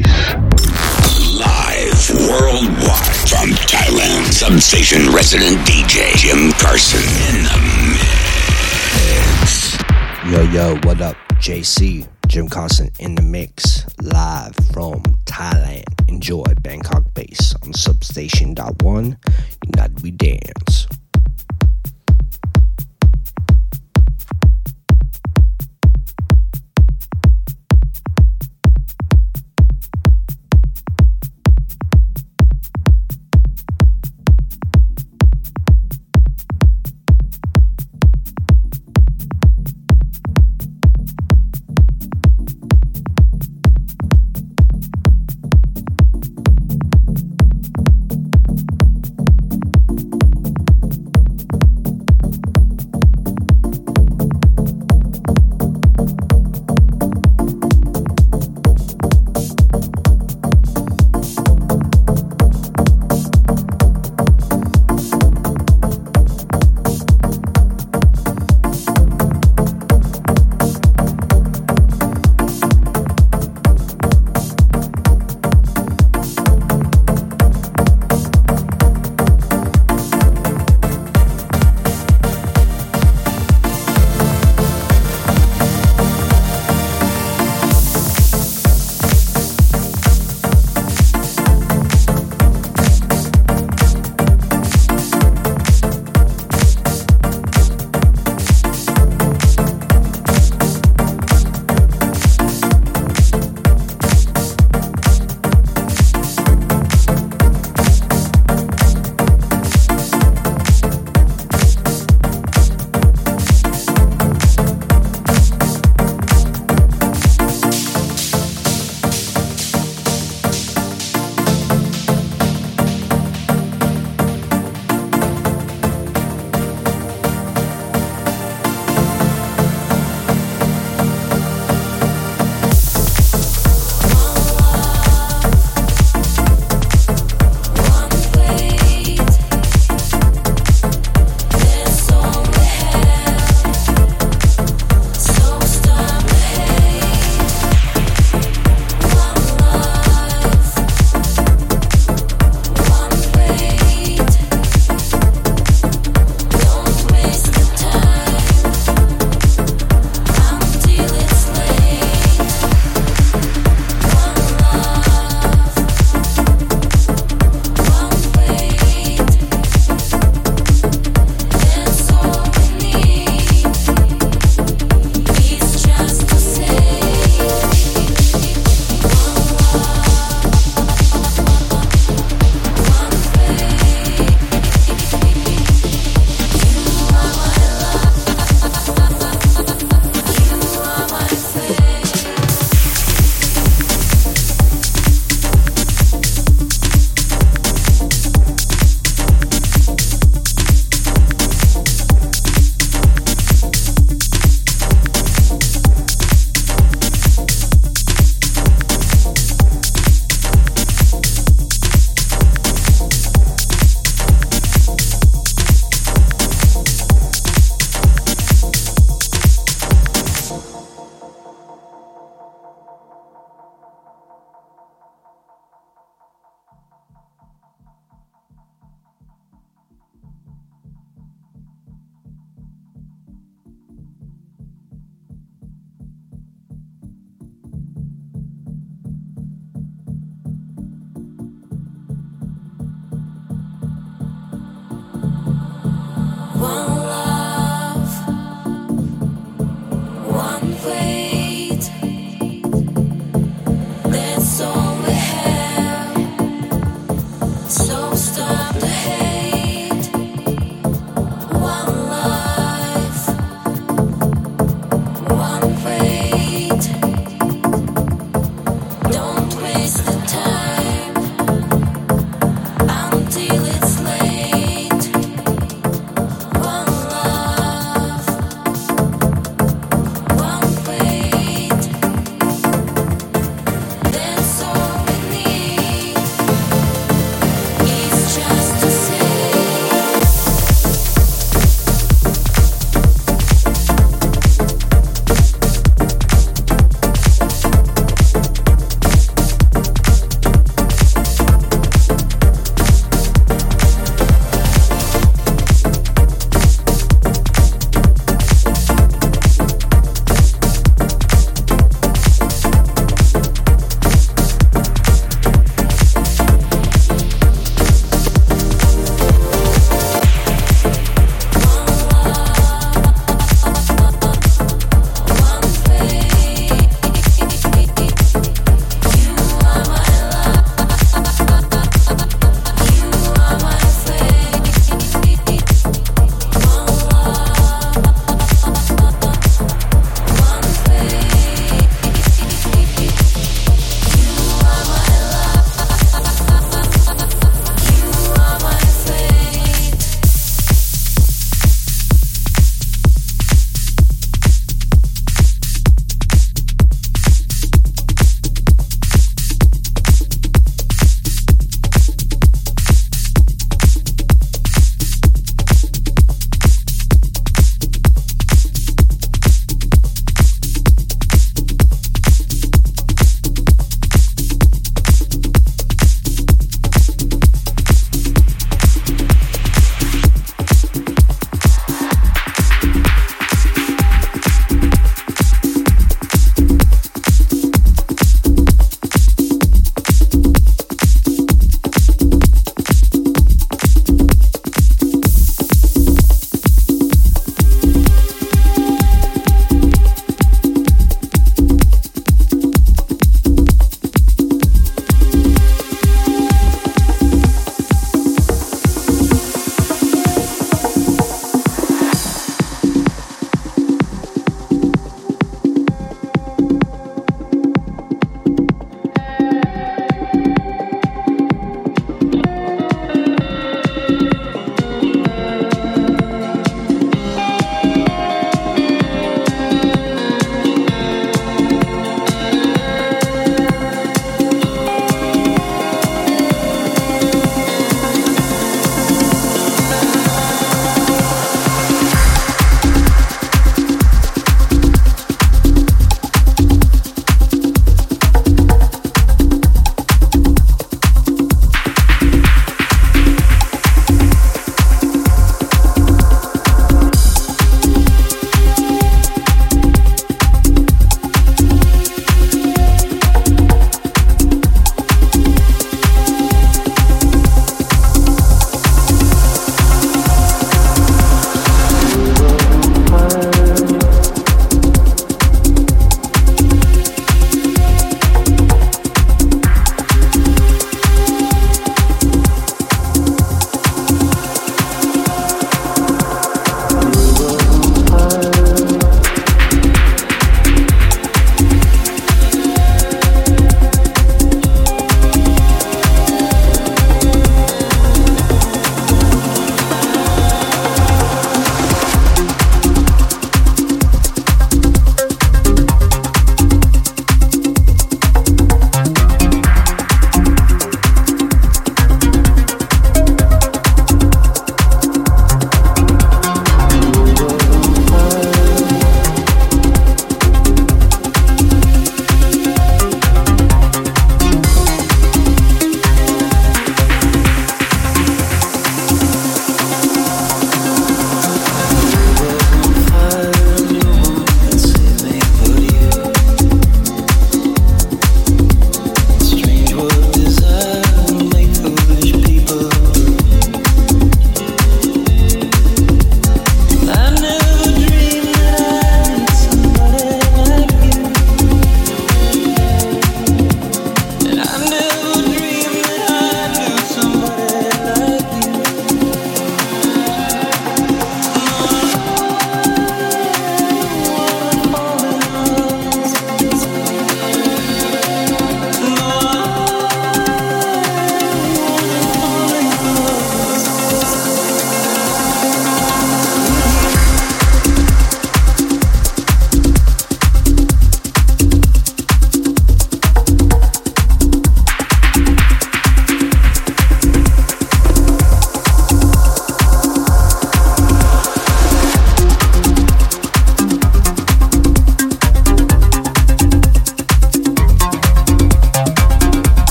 Bass. Live worldwide from Thailand. Substation resident DJ Jim Carson in the mix. Yo, yo, what up? JC, Jim Carson in the mix, live from Thailand. Enjoy Bangkok Bass on Substation.1. United We Dance.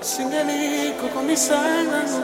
Singeliko komisangano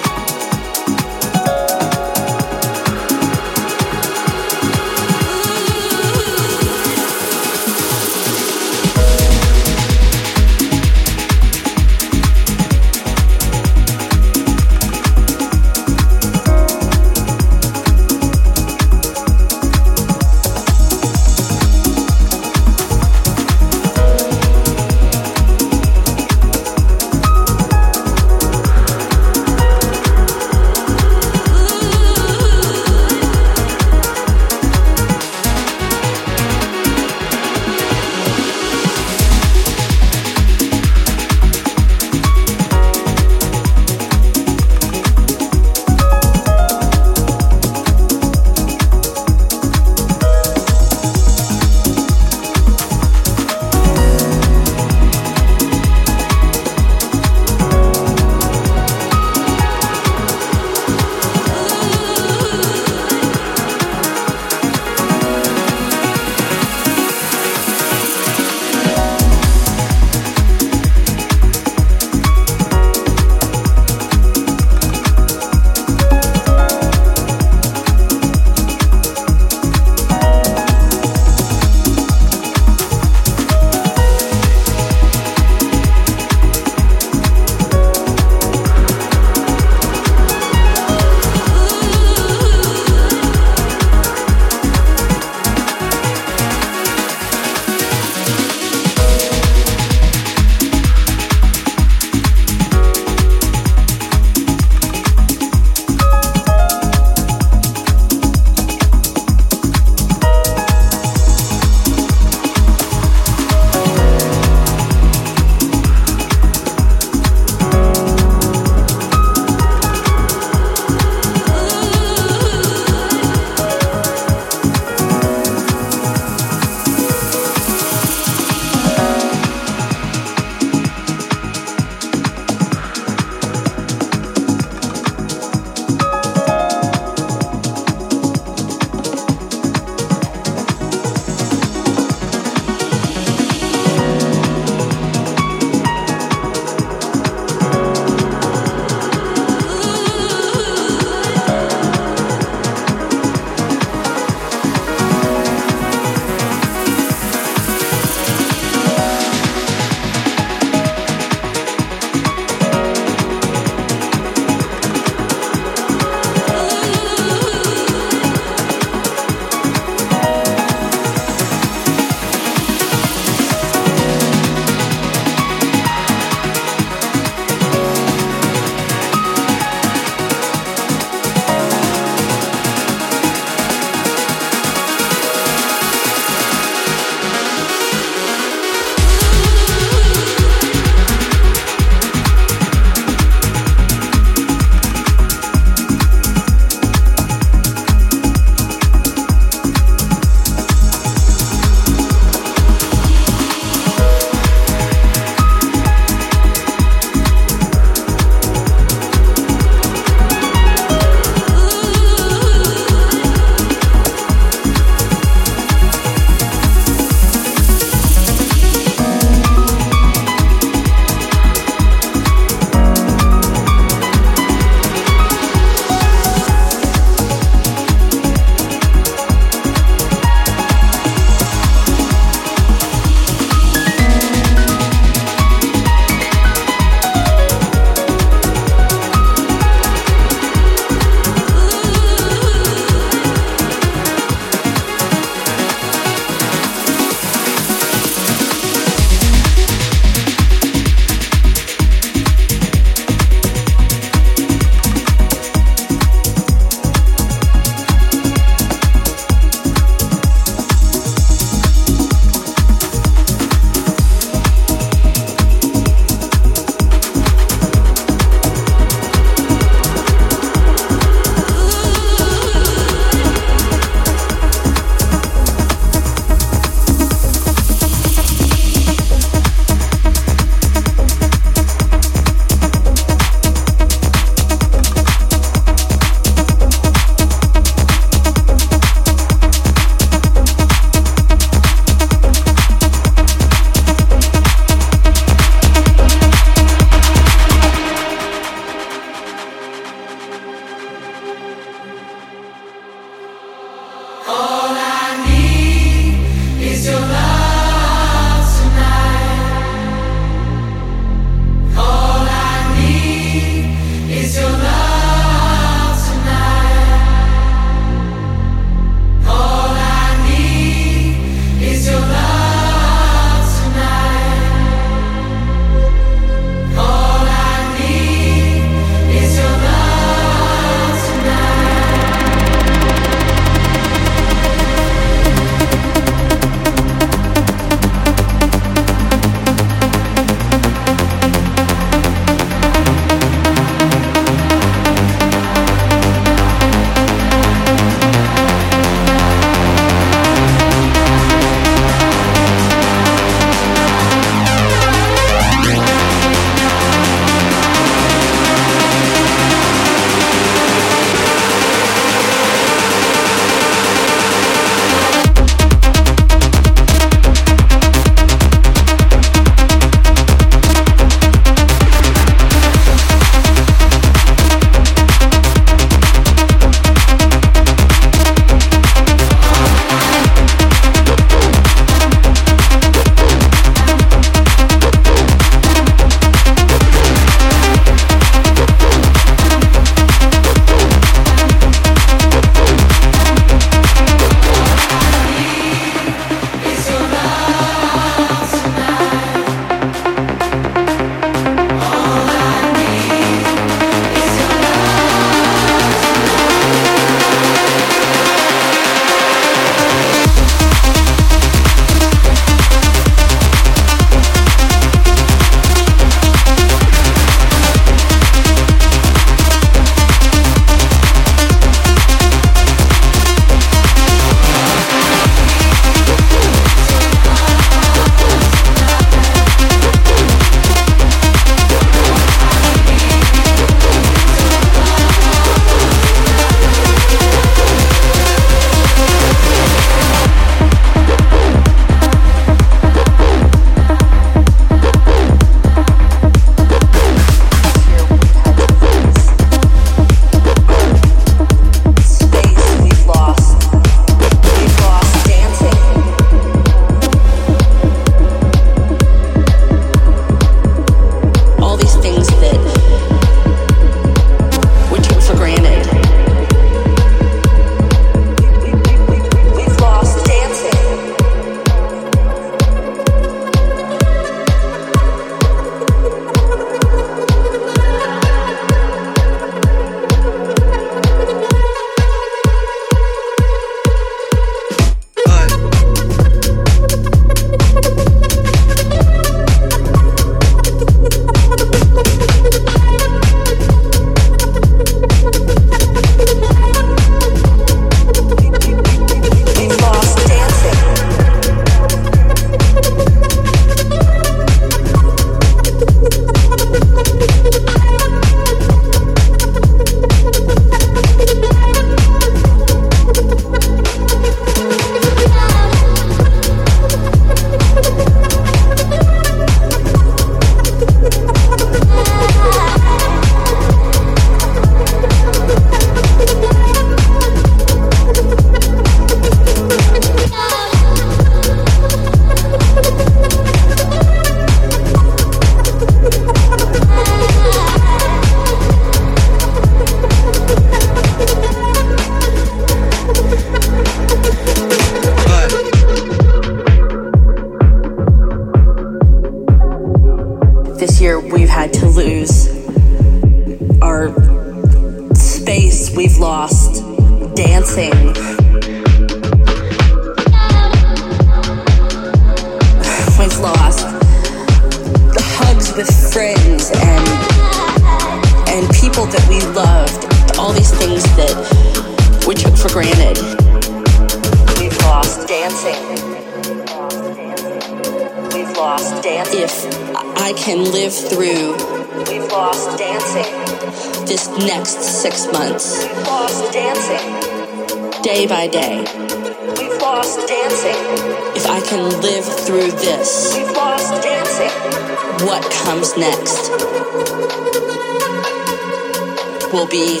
will be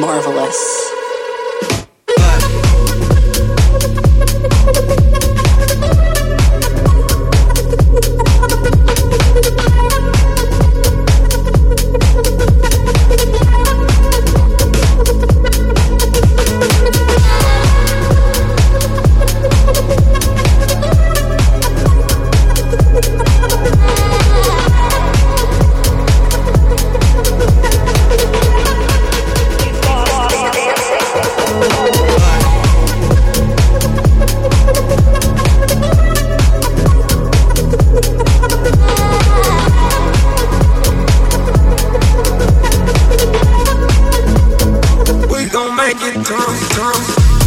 marvelous. make it through, through.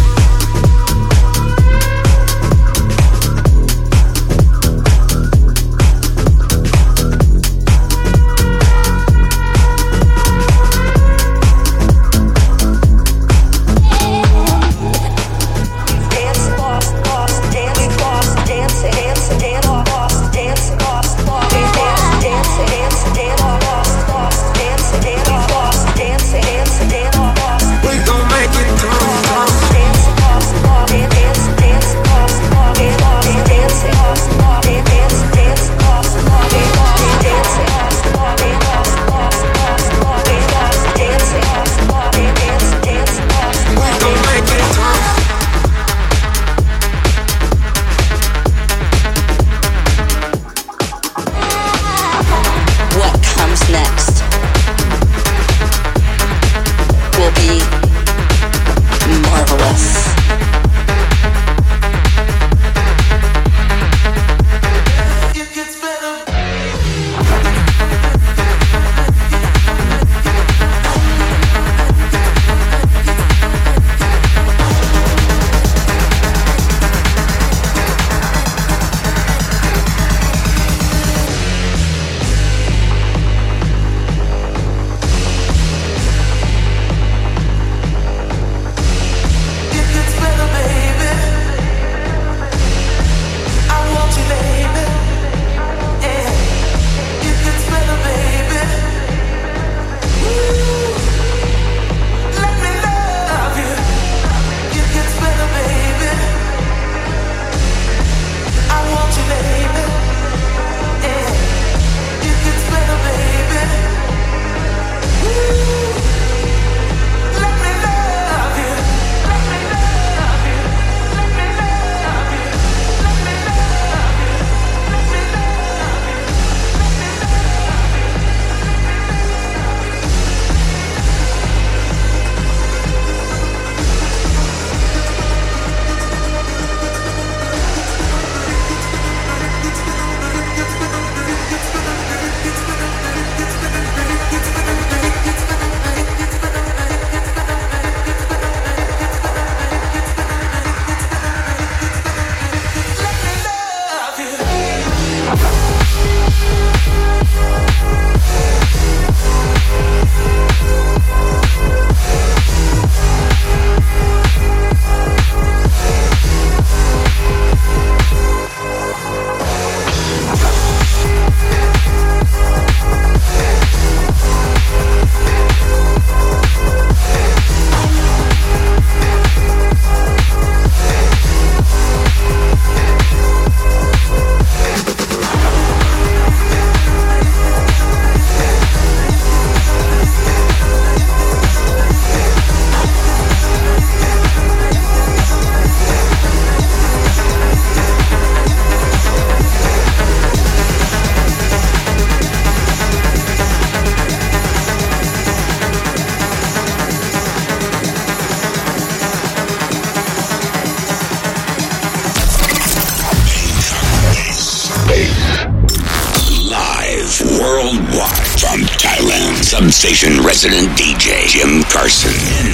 station resident DJ Jim Carson.